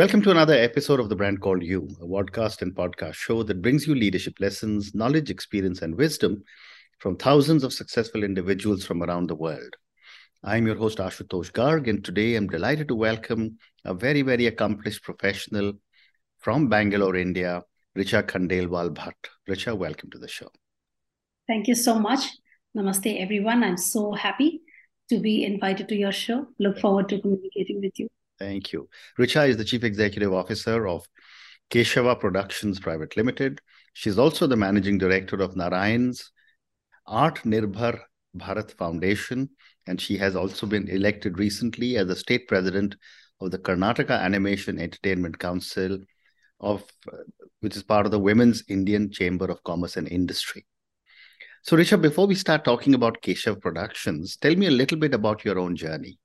Welcome to another episode of The Brand Called You, a podcast and podcast show that brings you leadership lessons, knowledge, experience, and wisdom from thousands of successful individuals from around the world. I'm your host, Ashutosh Garg, and today I'm delighted to welcome a very, very accomplished professional from Bangalore, India, Richa Khandelwal Bhat. Richa, welcome to the show. Thank you so much. Namaste, everyone. I'm so happy to be invited to your show. Look forward to communicating with you. Thank you. Richa is the Chief Executive Officer of Keshava Productions Private Limited. She's also the Managing Director of Narayan's Art Nirbhar Bharat Foundation, and she has also been elected recently as the State President of the Karnataka Animation Entertainment Council, of which is part of the Women's Indian Chamber of Commerce and Industry. So, Richa, before we start talking about Keshav Productions, tell me a little bit about your own journey.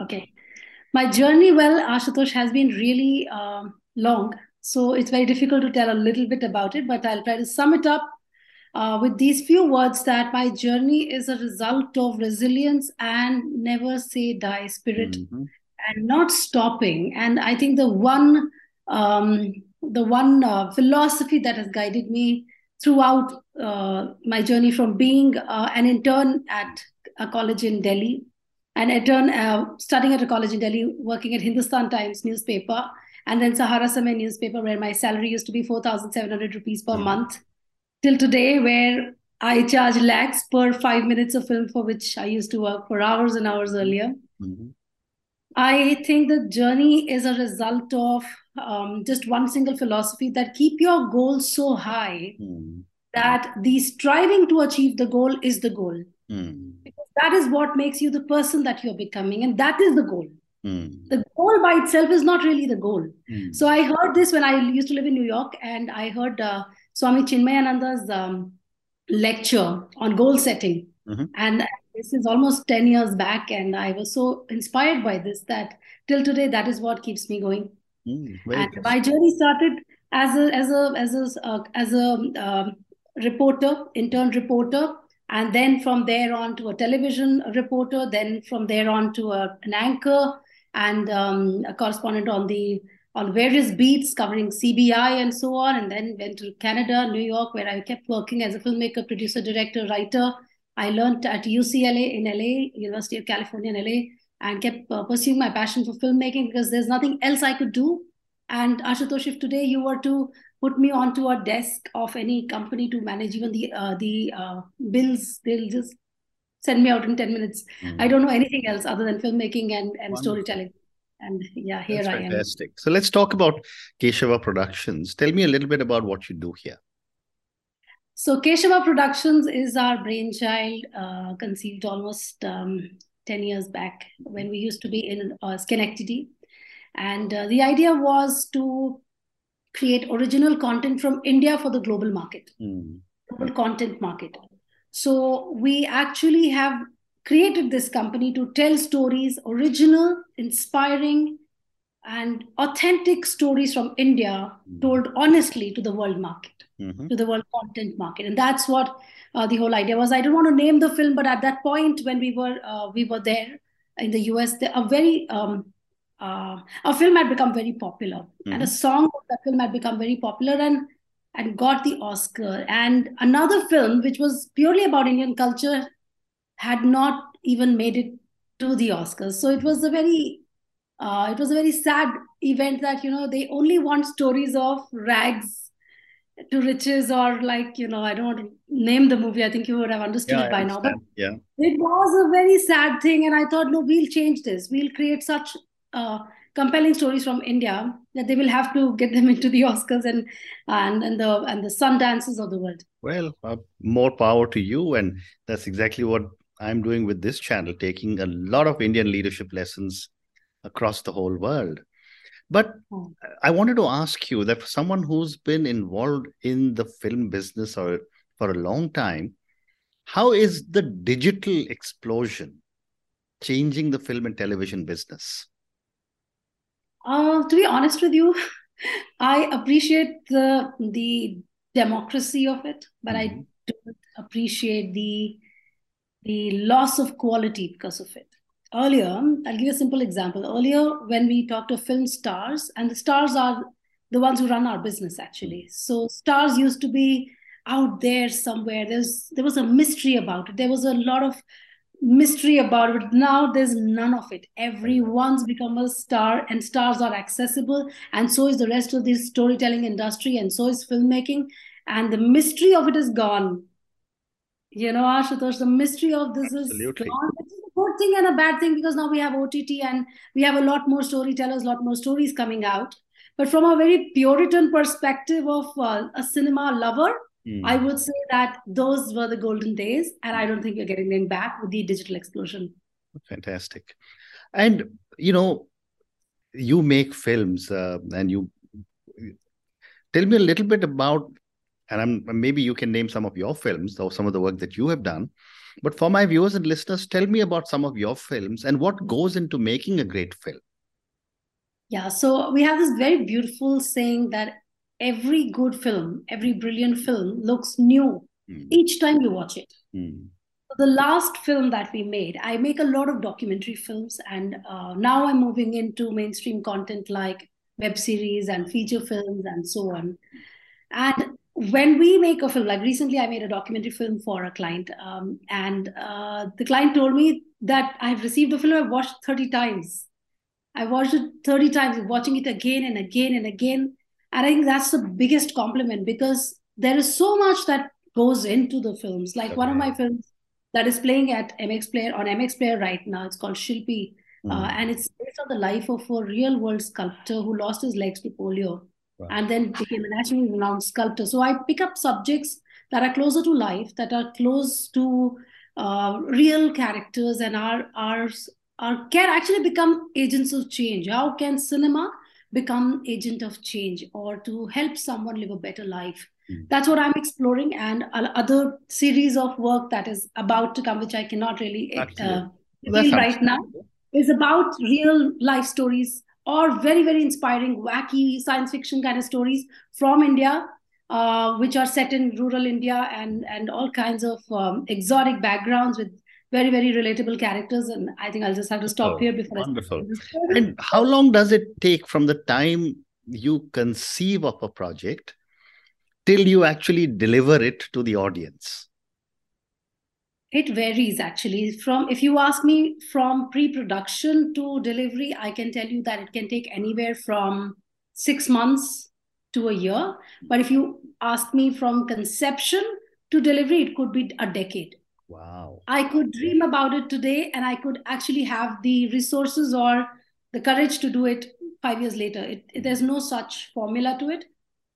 Okay my journey, well, Ashutosh, has been really uh, long. So it's very difficult to tell a little bit about it, but I'll try to sum it up uh, with these few words that my journey is a result of resilience and never say die spirit mm-hmm. and not stopping. And I think the one um, the one uh, philosophy that has guided me throughout uh, my journey from being uh, an intern at a college in Delhi and I turned uh, studying at a college in Delhi, working at Hindustan Times newspaper, and then Sahara Samay newspaper, where my salary used to be 4,700 rupees per mm. month, till today, where I charge lakhs per five minutes of film, for which I used to work for hours and hours earlier. Mm-hmm. I think the journey is a result of um, just one single philosophy that keep your goals so high mm. that the striving to achieve the goal is the goal. Mm that is what makes you the person that you're becoming and that is the goal mm. the goal by itself is not really the goal mm. so i heard this when i used to live in new york and i heard uh, swami chinmayananda's um, lecture on goal setting mm-hmm. and this is almost 10 years back and i was so inspired by this that till today that is what keeps me going mm, and my journey started as a as a as a uh, as a um, reporter intern reporter and then from there on to a television reporter then from there on to a, an anchor and um, a correspondent on the on various beats covering cbi and so on and then went to canada new york where i kept working as a filmmaker producer director writer. I learned at ucla in la university of california in la and kept uh, pursuing my passion for filmmaking because there's nothing else i could do. And ashutosh if today you were to put me onto a desk of any company to manage even the uh, the uh, bills. They'll just send me out in 10 minutes. Mm. i don't know anything else other than filmmaking and, and storytelling. And yeah here That's i am. fantastic. So let's talk about keshava productions. Tell me a little bit about what you do here. So keshava productions is our brainchild uh, conceived almost um, 10 years back when we used to be in uh, schenectady. And uh, the idea was to create original content from India for the global market, mm. global content market. So we actually have created this company to tell stories, original, inspiring, and authentic stories from India mm. told honestly to the world market, mm-hmm. to the world content market, and that's what uh, the whole idea was. I don't want to name the film, but at that point when we were uh, we were there in the US, a very um, uh, a film had become very popular. Mm-hmm. and a song of that film had become very popular and and got the oscar. And another film which was purely about indian culture had not even made it to the oscars. So it was a very uh, it was a very sad event that you know they only want stories of rags to riches or like you know i don't want to name the movie. I think you would have understood yeah, it by now but yeah. it was a very sad thing. And i thought no we'll change this. We'll create such uh, compelling stories from India that they will have to get them into the Oscars and and and the and the Sundances of the world. Well, uh, more power to you, and that's exactly what I'm doing with this channel, taking a lot of Indian leadership lessons across the whole world. But oh. I wanted to ask you that for someone who's been involved in the film business or for a long time, how is the digital explosion changing the film and television business? Uh, to be honest with you, I appreciate the the democracy of it, but mm-hmm. I don't appreciate the the loss of quality because of it. earlier, I'll give you a simple example. Earlier, when we talked to film stars, and the stars are the ones who run our business actually. So stars used to be out there somewhere. There's there was a mystery about it. There was a lot of mystery about it. Now there's none of it. Everyone's become a star, and stars are accessible, and so is the rest of this storytelling industry, and so is filmmaking. And the mystery of it is gone. You know, Ashutosh, the mystery of this Absolutely. is gone. It's a good thing and a bad thing because now we have OTT and we have a lot more storytellers, a lot more stories coming out. But from a very Puritan perspective of uh, a cinema lover, Mm. I would say that those were the golden days, and I don't think you're getting them back with the digital explosion. Fantastic. And, you know, you make films uh, and you tell me a little bit about, and I'm, maybe you can name some of your films or some of the work that you have done. But for my viewers and listeners, tell me about some of your films and what goes into making a great film. Yeah, so we have this very beautiful saying that every good film, every brilliant film looks new Mm. each time you watch it. Mm. The last film that we made, I make a lot of documentary films, and uh, now I'm moving into mainstream content like web series and feature films and so on. And when we make a film, like recently, I made a documentary film for a client, um, and uh, the client told me that I've received the film, I've watched 30 times. I watched it 30 times, watching it again and again and again. And I think that's the biggest compliment because there is so much that goes into the films. Like one of my films that is playing at MX Player on MX Player right now, it's called Shilpi. Mm. Uh, and it's based on the life of a real world sculptor who lost his legs to polio Wow. and then became a nationally renowned sculptor. So I pick up subjects that are closer to life, that are close to uh, real characters, and are are are can actually become agents of change. How can cinema become agent of change, or to help someone live a better life? Mm. That's what I'm exploring, and other series of work that is about to come, which I cannot really uh, Well, right now, is about real life stories or very very inspiring wacky science fiction kind of stories from india uh, which are set in rural india and and all kinds of um, exotic backgrounds with very very relatable characters and i think i'll just have to stop Oh, here before wonderful. i start this. And how long does it take from the time you conceive of a project till you actually deliver it to the audience? It varies actually. From if you ask me from pre-production to delivery, I can tell you that it can take anywhere from six months to a year. But if you ask me from conception to delivery, it could be a decade. Wow. I could dream about it today and I could actually have the resources or the courage to do it five years later. It, it- there's no such formula to it.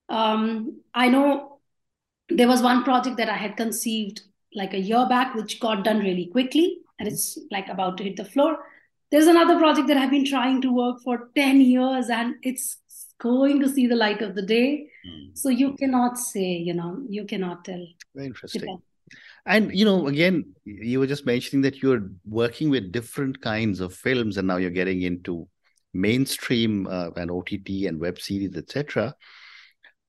Um, I know there was one project that I had conceived like a year back, which got done really quickly, and it's like about to hit the floor. There's another project that I've been trying to work for 10 years, and it's going to see the light of the day. Mm. So you cannot say, you know, you cannot tell. Very interesting. Depends. And you know, again, you were just mentioning that you're working with different kinds of films, and now you're getting into mainstream uh, and OTT and web series, etc.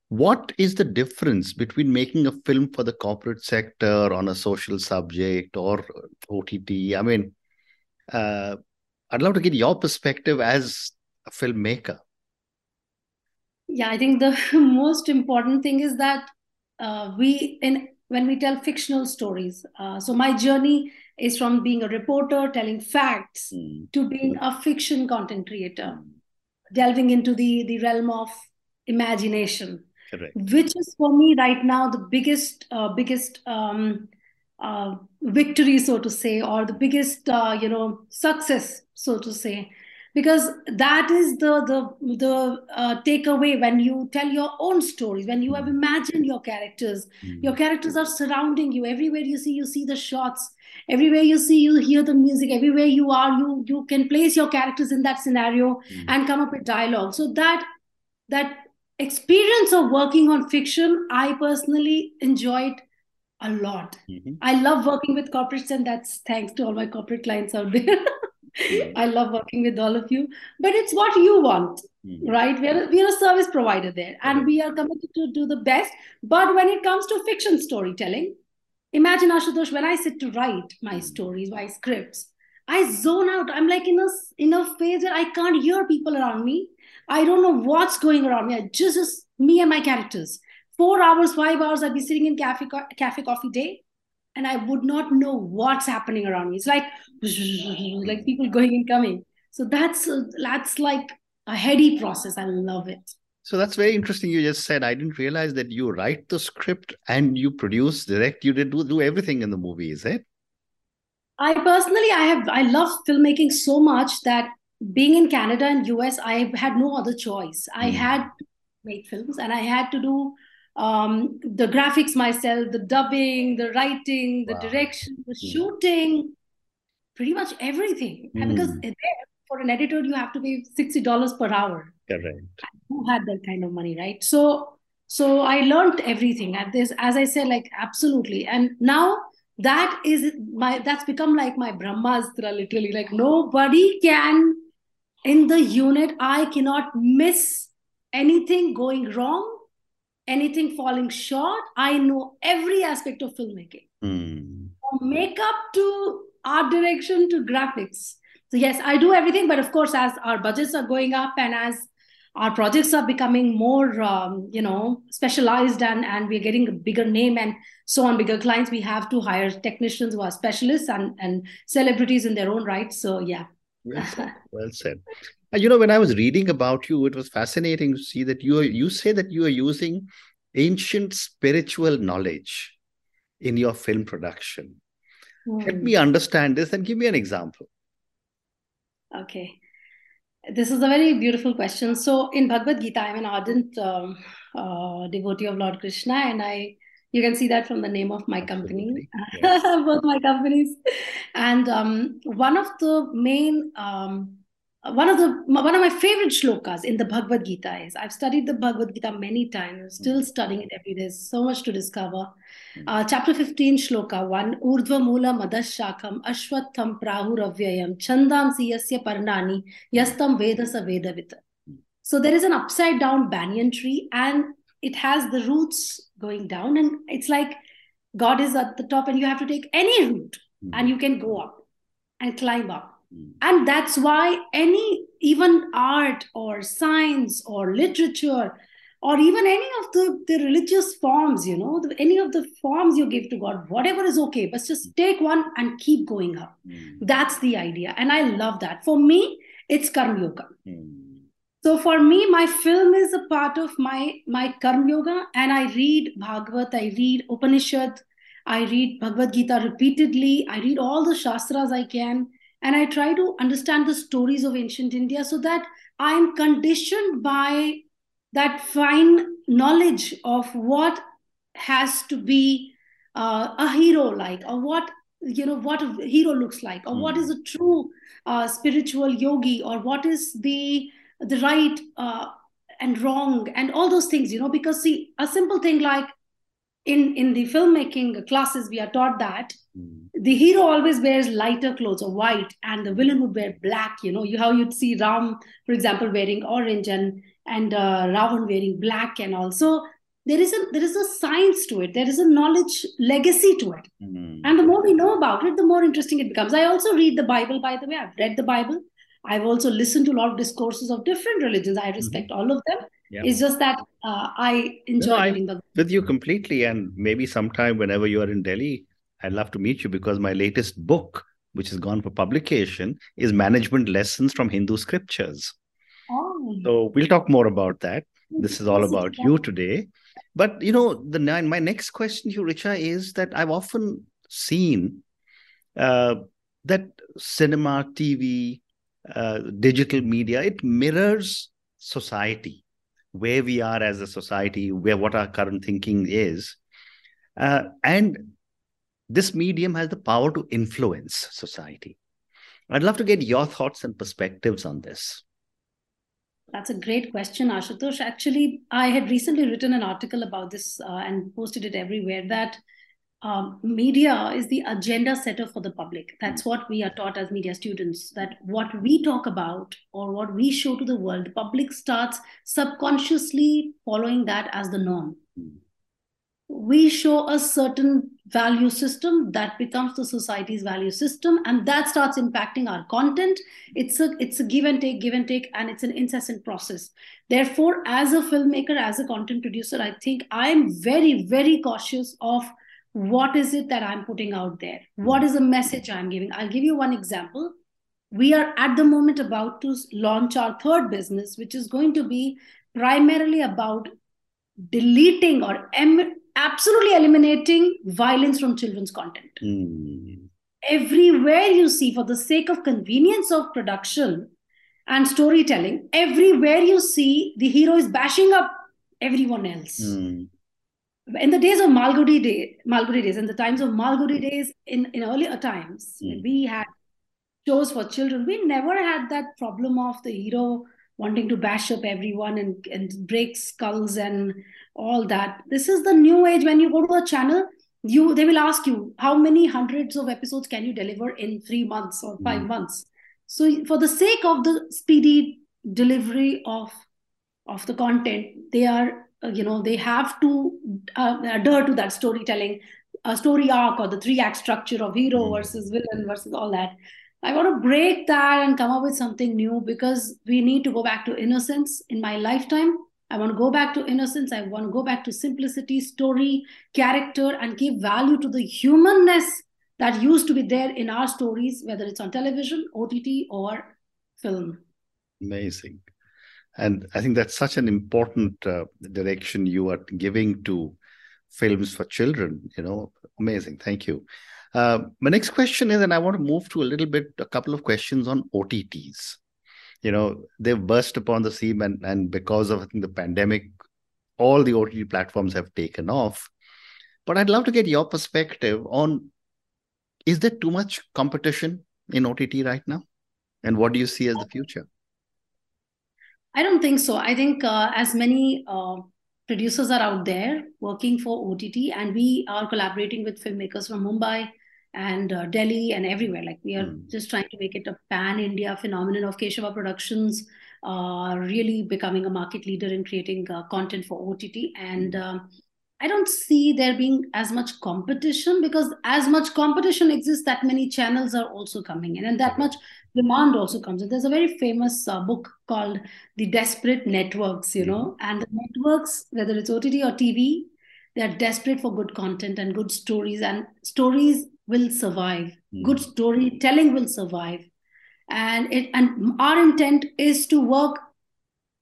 What is the difference between making a film for the corporate sector on a social subject or OTT? I mean, uh, I'd love to get your perspective as a filmmaker. Yeah, I think the most important thing is that uh, we in when we tell fictional stories. Uh, so my journey is from being a reporter telling facts Mm. to being a fiction content creator, delving into the the realm of imagination, Correct. which is for me right now the biggest uh, biggest um, uh, victory, so to say, or the biggest uh, you know success, so to say, because that is the the the uh, takeaway when you tell your own stories, when you have Mm. imagined your characters. Mm. Your characters are surrounding you everywhere you see. You see the shots everywhere you see. You hear the music everywhere you are. You you can place your characters in that scenario Mm. and come up with dialogue. So that that experience of working on fiction, I personally enjoyed a lot. Mhm. I love working with corporates, and that's thanks to all my corporate clients out there. Mm. I love working with all of you, but it's what you want, Mm. right? We're, we're a service provider there, and we are committed to do the best. But when it comes to fiction storytelling, imagine Ashutosh, when I sit to write my Mm. stories, my scripts, I zone out. I'm like in a in a phase where I can't hear people around me. I don't know what's going around me. I just, just me and my characters. Four hours, five hours, I'd be sitting in cafe cafe coffee day, and I would not know what's happening around me. It's like like people going and coming. So that's that's like a heady process. I love it. So that's very interesting. You just said I didn't realize that you write the script and you produce, direct. You did do, do everything in the movie, is it? I personally, I have, I love filmmaking so much that being in Canada and US, I had no other choice. I mm. had to make films, and I had to do um, the graphics myself, the dubbing, the writing, the wow. direction, the mm. shooting, pretty much everything. Mm. And because hmm. for an editor, you have to pay sixty dollars per hour. Correct. Who had that kind of money, right? So, so I learned everything at this, as I said, like absolutely. And now that is my that's become like my brahmastra literally like nobody can in the unit i cannot miss anything going wrong anything falling short i know every aspect of filmmaking. Mm. from makeup to art direction to graphics. So yes i do everything but of course as our budgets are going up and as our projects are becoming more um, you know specialized and and we're getting a bigger name and so on bigger clients we have to hire technicians who are specialists and and celebrities in their own right. So yeah. Well said, well said. you know when i was reading about you it was fascinating to see that you are, you say that you are using ancient spiritual knowledge in your film production mm. help me understand this and give me an example okay this is a very beautiful question. So in Bhagavad Gita, I'm an ardent um, uh, devotee of Lord Krishna, and I you can see that from the name of my company, yes. both my companies. And um, one of the main um, one of the one of my favorite shlokas in the Bhagavad Gita is I've studied the Bhagavad Gita many times, still mm. studying it every day. So much to discover. Mm. Uh, chapter 15, shloka 1 Urdhva Mula Madashakam Ashwatham Prahuravyayam Chandamsi Yasya Parnani Yastam Vedasa Vedavita. So there is an upside down banyan tree and it has the roots going down, and it's like God is at the top, and you have to take any route and you can go up and climb up and that's why any even art or science or literature or even any of the, the religious forms you know the, any of the forms you give to god whatever is okay but just take one and keep going up. Mm. that's the idea. And i love that. For me it's karma yoga. Mm. so for me my film is a part of my my karma yoga. And i read bhagavad i read upanishad i read bhagavad gita repeatedly. I read all the shastras i can and I try to understand the stories of ancient India so that I am conditioned by that fine knowledge of what has to be uh, a hero like, or what you know what a hero looks like, or mm. what is a true uh, spiritual yogi, or what is the the right uh, and wrong, and all those things. You know, because see, a simple thing like in in the filmmaking classes, we are taught that mm the hero always wears lighter clothes or white and the villain would wear black you know you how you'd see ram for example wearing orange and and uh, ravan wearing black and also there is a there is a science to it there is a knowledge legacy to it mm-hmm. and the more we know about it the more interesting it becomes i also read the bible by the way i've read the bible i've also listened to a lot of discourses of different religions i respect mm-hmm. all of them yeah. It's just that uh, I enjoy no, the. With you completely, and maybe sometime whenever you are in Delhi, I'd love to meet you because my latest book, which has gone for publication, is Management Lessons from Hindu Scriptures. Oh. So we'll talk more about that. This is all about you today. But you know, the my next question to you, Richa, is that I've often seen uh, that cinema, TV, uh, digital media, it mirrors society, where we are as a society, where what our current thinking is. Uh, and this medium has the power to influence society. I'd love to get your thoughts and perspectives on this. That's a great question, Ashutosh. Actually, I had recently written an article about this uh, and posted it everywhere that um, media is the agenda setter for the public. That's what we are taught as media students. That what we talk about or what we show to the world, the public starts subconsciously following that as the norm. We show a certain value system that becomes the society's value system and that starts impacting our content. It's a it's a give and take give and take and it's an incessant process. Therefore as a filmmaker as a content producer i think i'm very very cautious of what is it that i'm putting out there. Hmm. What is the message i'm giving? I'll give you one example. We are at the moment about to launch our third business which is going to be primarily about deleting or em- absolutely eliminating violence from children's content. Mm. Everywhere you see, for the sake of convenience of production and storytelling, everywhere you see the hero is bashing up everyone else. Mm. In the days of Malgudi, day, Malgudi days, in the times of Malgudi days, in, in earlier times, mm. we had shows for children. We never had that problem of the hero wanting to bash up everyone and, and break skulls and all that this is the new age when you go to a channel you they will ask you how many hundreds of episodes can you deliver in three months or five mm. months so for the sake of the speedy delivery of of the content they are uh, you know they have to uh, adhere to that storytelling a story arc or the three act structure of hero mm. versus villain versus all that I want to break that and come up with something new because we need to go back to innocence in my lifetime. I want to go back to innocence. I want to go back to simplicity, story, character, and give value to the humanness that used to be there in our stories, whether it's on television, OTT, or film. Amazing. And I think that's such an important uh, direction you are giving to films for children. You know, amazing. Thank you. Uh, my next question is, and I want to move to a little bit, a couple of questions on OTTs. You know, they've burst upon the scene, and, and because of the pandemic, all the OTT platforms have taken off. But I'd love to get your perspective on is there too much competition in OTT right now? And what do you see as the future? I don't think so. I think uh, as many uh, producers are out there working for OTT, and we are collaborating with filmmakers from Mumbai, and uh, Delhi and everywhere. Like we are mm. just trying to make it a pan India phenomenon of Keshava Productions, uh, really becoming a market leader in creating uh, content for OTT. And mm. I don't see there being as much competition because as much competition exists, that many channels are also coming in, and that much demand also comes in. There's a very famous uh, book called The Desperate Networks, you know, and the networks, whether it's OTT or TV, they are desperate for good content and good stories and stories will survive. Mm. good storytelling will survive. And it and our intent is to work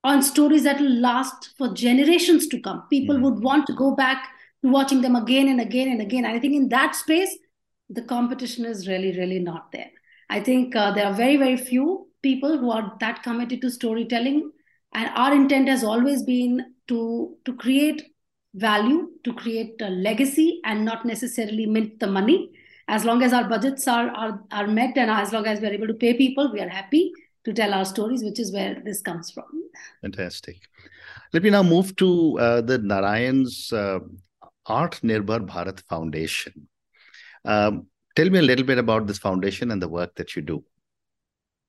on stories that will last for generations to come. People mm. would want to go back to watching them again and again and again. And i think in that space the competition is really really not there. I think uh, there are very very few people who are that committed to storytelling. And our intent has always been to to create value to create a legacy and not necessarily mint the money as long as our budgets are, are, are met and as long as we're able to pay people, we are happy to tell our stories, which is where this comes from. Fantastic. Let me now move to uh, the Narayan's uh, Art Nirbhar Bharat Foundation. Um, tell me a little bit about this foundation and the work that you do.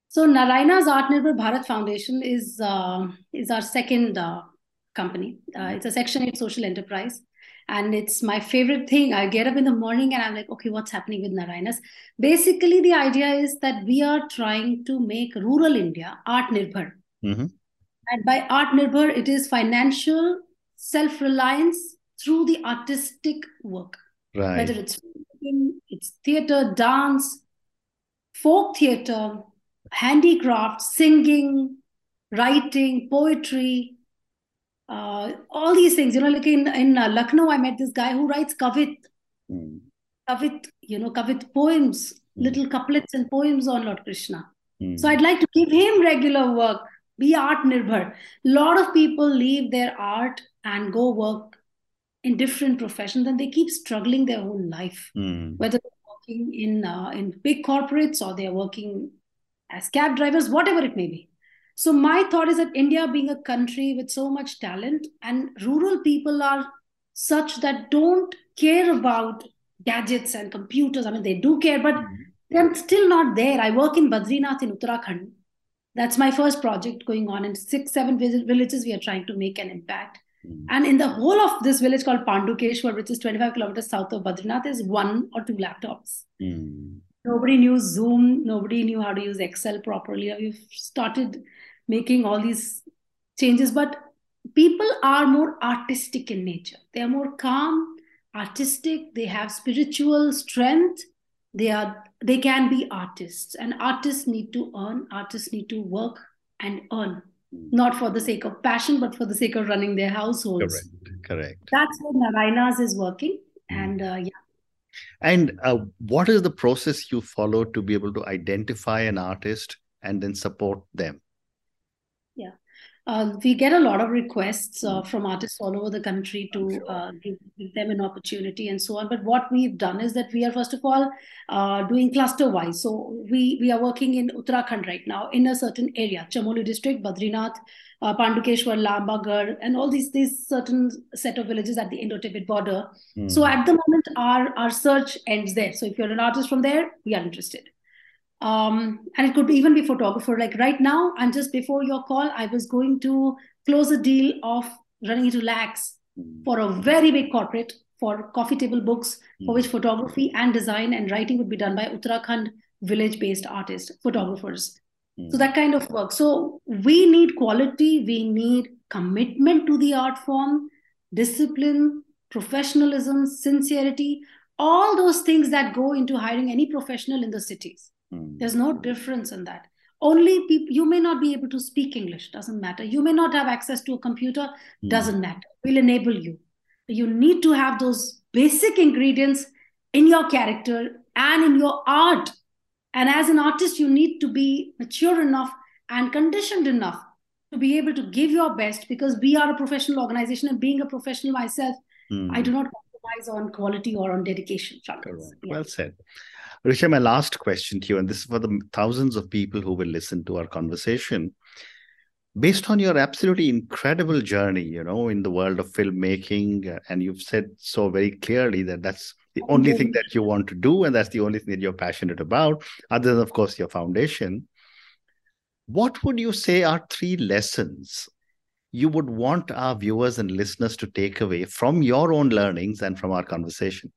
So Narayana's Art Nirbhar Bharat Foundation is uh, is our second uh, company. Uh, it's a Section 8 social enterprise and it's my favorite thing i get up in the morning and i'm like okay what's happening with narayanas basically the idea is that we are trying to make rural india art nirbhar mm-hmm. and by art nirbhar it is financial self-reliance through the artistic work right. whether it's it's theater dance folk theater handicraft singing writing poetry uh, all these things. You know, like in in uh, Lucknow, I met this guy who writes kavit, mm. kavit, you know, kavit poems, mm. little couplets and poems on Lord Krishna. Mm. So I'd like to give him regular work. Be art nirbhar. A lot of people leave their art and go work in different professions, and they keep struggling their whole life, hmm. whether they're working in uh, in big corporates or they're working as cab drivers, whatever it may be. So my thought is that India being a country with so much talent and rural people are such that don't care about gadgets and computers. I mean, they do care, but mm-hmm. they're still not there. I work in Badrinath in Uttarakhand. That's my first project going on in six, seven villages. We are trying to make an impact. Mm. And in the whole of this village called Pandukeshwar, which is 25 kilometers south of Badrinath, is one or two laptops. Mm. Nobody knew Zoom. Nobody knew how to use Excel properly. We've started making all these changes, but people are more artistic in nature. They are more calm, artistic. They have spiritual strength. They are they can be artists, and artists need to earn. Artists need to work and earn not for the sake of passion, but for the sake of running their households. Correct. Correct. That's where Narayana's is working. Mm. And uh, yeah. And uh, what is the process you follow to be able to identify an artist and then support them? Uh, we get a lot of requests uh, hmm. from artists all over the country to uh, give, give, them an opportunity and so on. But what we've done is that we are first of all uh, doing cluster wise. So we we are working in Uttarakhand right now in a certain area, Chamoli district, Badrinath, uh, Pandukeshwar, Lambagar, and all these these certain set of villages at the Indo-Tibet border. Mm. So at the moment, our our search ends there. So if you're an artist from there, we are interested um, and it could even be photographer. Like right now and just before your call i was going to close a deal of running into lakhs for a very big corporate for coffee table books for which photography and design and writing would be done by uttarakhand village based artists photographers. Mm. so that kind of work. So we need quality. We need commitment to the art form discipline professionalism sincerity all those things that go into hiring any professional in the cities Mm. There's no difference in that. Only people, you may not be able to speak English, doesn't matter. You may not have access to a computer, mm. doesn't matter. We'll enable you. You need to have those basic ingredients in your character and in your art. And as an artist, you need to be mature enough and conditioned enough to be able to give your best because we are a professional organization and being a professional myself, mm. I do not compromise on quality or on dedication. Yeah. Well said. Richa, my last question to you, and this is for the thousands of people who will listen to our conversation. Based on your absolutely incredible journey, you know, in the world of filmmaking, uh, and you've said so very clearly that that's the only thing that you want to do, and that's the only thing that you're passionate about, other than, of course, your foundation. What would you say are three lessons you would want our viewers and listeners to take away from your own learnings and from our conversation?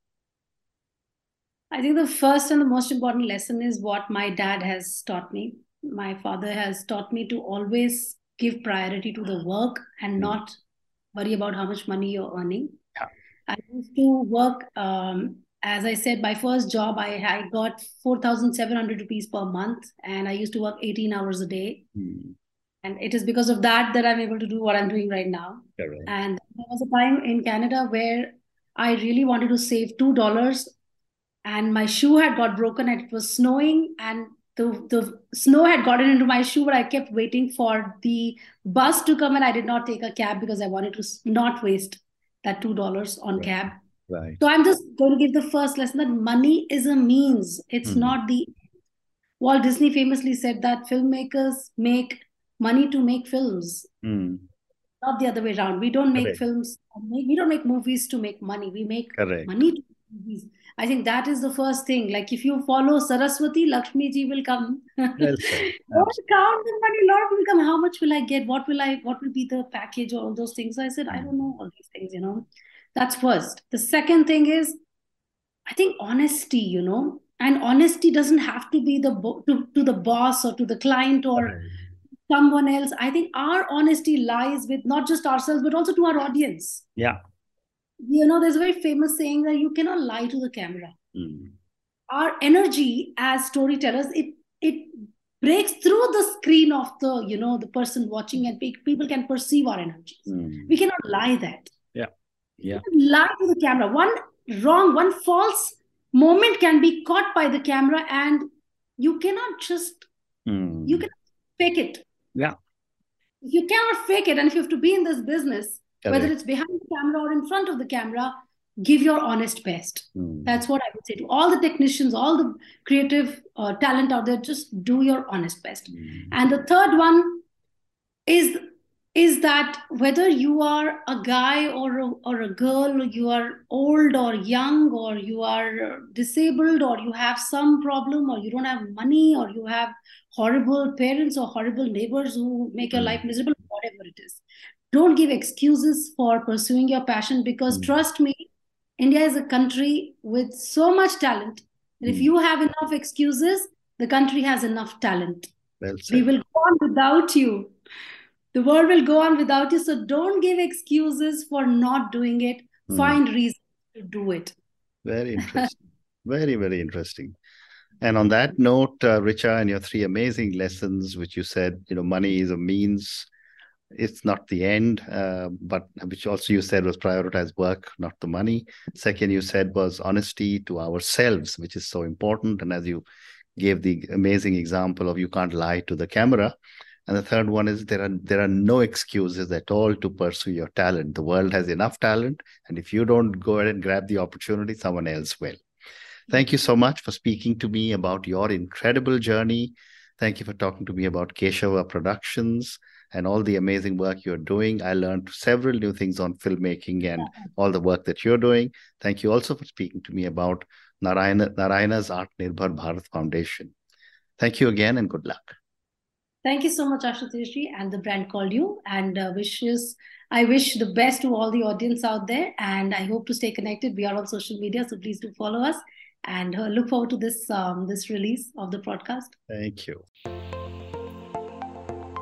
I think the first and the most important lesson is what my dad has taught me. My father has taught me to always give priority to the work and mm. not worry about how much money you're earning. Yeah. I used to work, um, as I said, my first job, I, I got 4,700 rupees per month, and I used to work 18 hours a day. Mm. And it is because of that that I'm able to do what I'm doing right now. Yeah, right. And there was a time in Canada where I really wanted to save $2 and my shoe had got broken and it was snowing and the, the snow had gotten into my shoe but i kept waiting for the bus to come and i did not take a cab because i wanted to not waste that two dollars on right. cab right so i'm just going to give the first lesson that money is a means it's mm-hmm. not the walt disney famously said that filmmakers make money to make films mm. not the other way around we don't make Correct. films we don't make movies to make money we make Correct. money to make movies I think that is the first thing. Like if you follow Saraswati, Lakshmi ji will come. Well Don't count the money. Lord will come. How much will I get? What will I? What will be the package? All those things. I said I don't know all these things. You know, that's first. The second thing is, I think honesty. You know, and honesty doesn't have to be the to, to the boss or to the client or. Right. Someone else. I think our honesty lies with not just ourselves, but also to our audience. Yeah you know, there's a very famous saying that you cannot lie to the camera. Mm. Our energy as storytellers, it it breaks through the screen of the you know the person watching, and people can perceive our energies. Mm. We cannot lie that. Yeah, yeah. Lie to the camera. One wrong, one false moment can be caught by the camera, and you cannot just mm. you can fake it. Yeah. You cannot fake it, and if you have to be in this business, Correct. whether it's behind camera or in front of the camera give your honest best mm. that's what i would say to all the technicians all the creative uh, talent out there just do your honest best mm. and the third one is is that whether you are a guy or a, or a girl you are old or young or you are disabled or you have some problem or you don't have money or you have horrible parents or horrible neighbors who make your mm. life miserable whatever it is don't give excuses for pursuing your passion because Mm. trust me, India is a country with so much talent. And if Mm. you have enough excuses, the country has enough talent. Well We will go on without you. The world will go on without you. So don't give excuses for not doing it. Mm. Find reasons to do it. Very interesting. very, very interesting. And on that note, uh, Richa, and your three amazing lessons, which you said, you know, money is a means, it's not the end, uh, but which also you said was prioritize work, not the money. Second, you said was honesty to ourselves, which is so important. And as you gave the amazing example of you can't lie to the camera. And the third one is there are there are no excuses at all to pursue your talent. The world has enough talent, and if you don't go ahead and grab the opportunity, someone else will. Thank you so much for speaking to me about your incredible journey. Thank you for talking to me about Keshava Productions and all the amazing work you're doing. I learned several new things on filmmaking and all the work that you're doing. Thank you also for speaking to me about Narayana, Narayana's Art Nirbhar Bharat Foundation. Thank you again and good luck. Thank you so much, Ashutoshji, and the brand called you. And uh, wishes, I wish the best to all the audience out there. And I hope to stay connected. We are on social media, so please do follow us. And uh, look forward to this um, this release of the podcast. Thank you.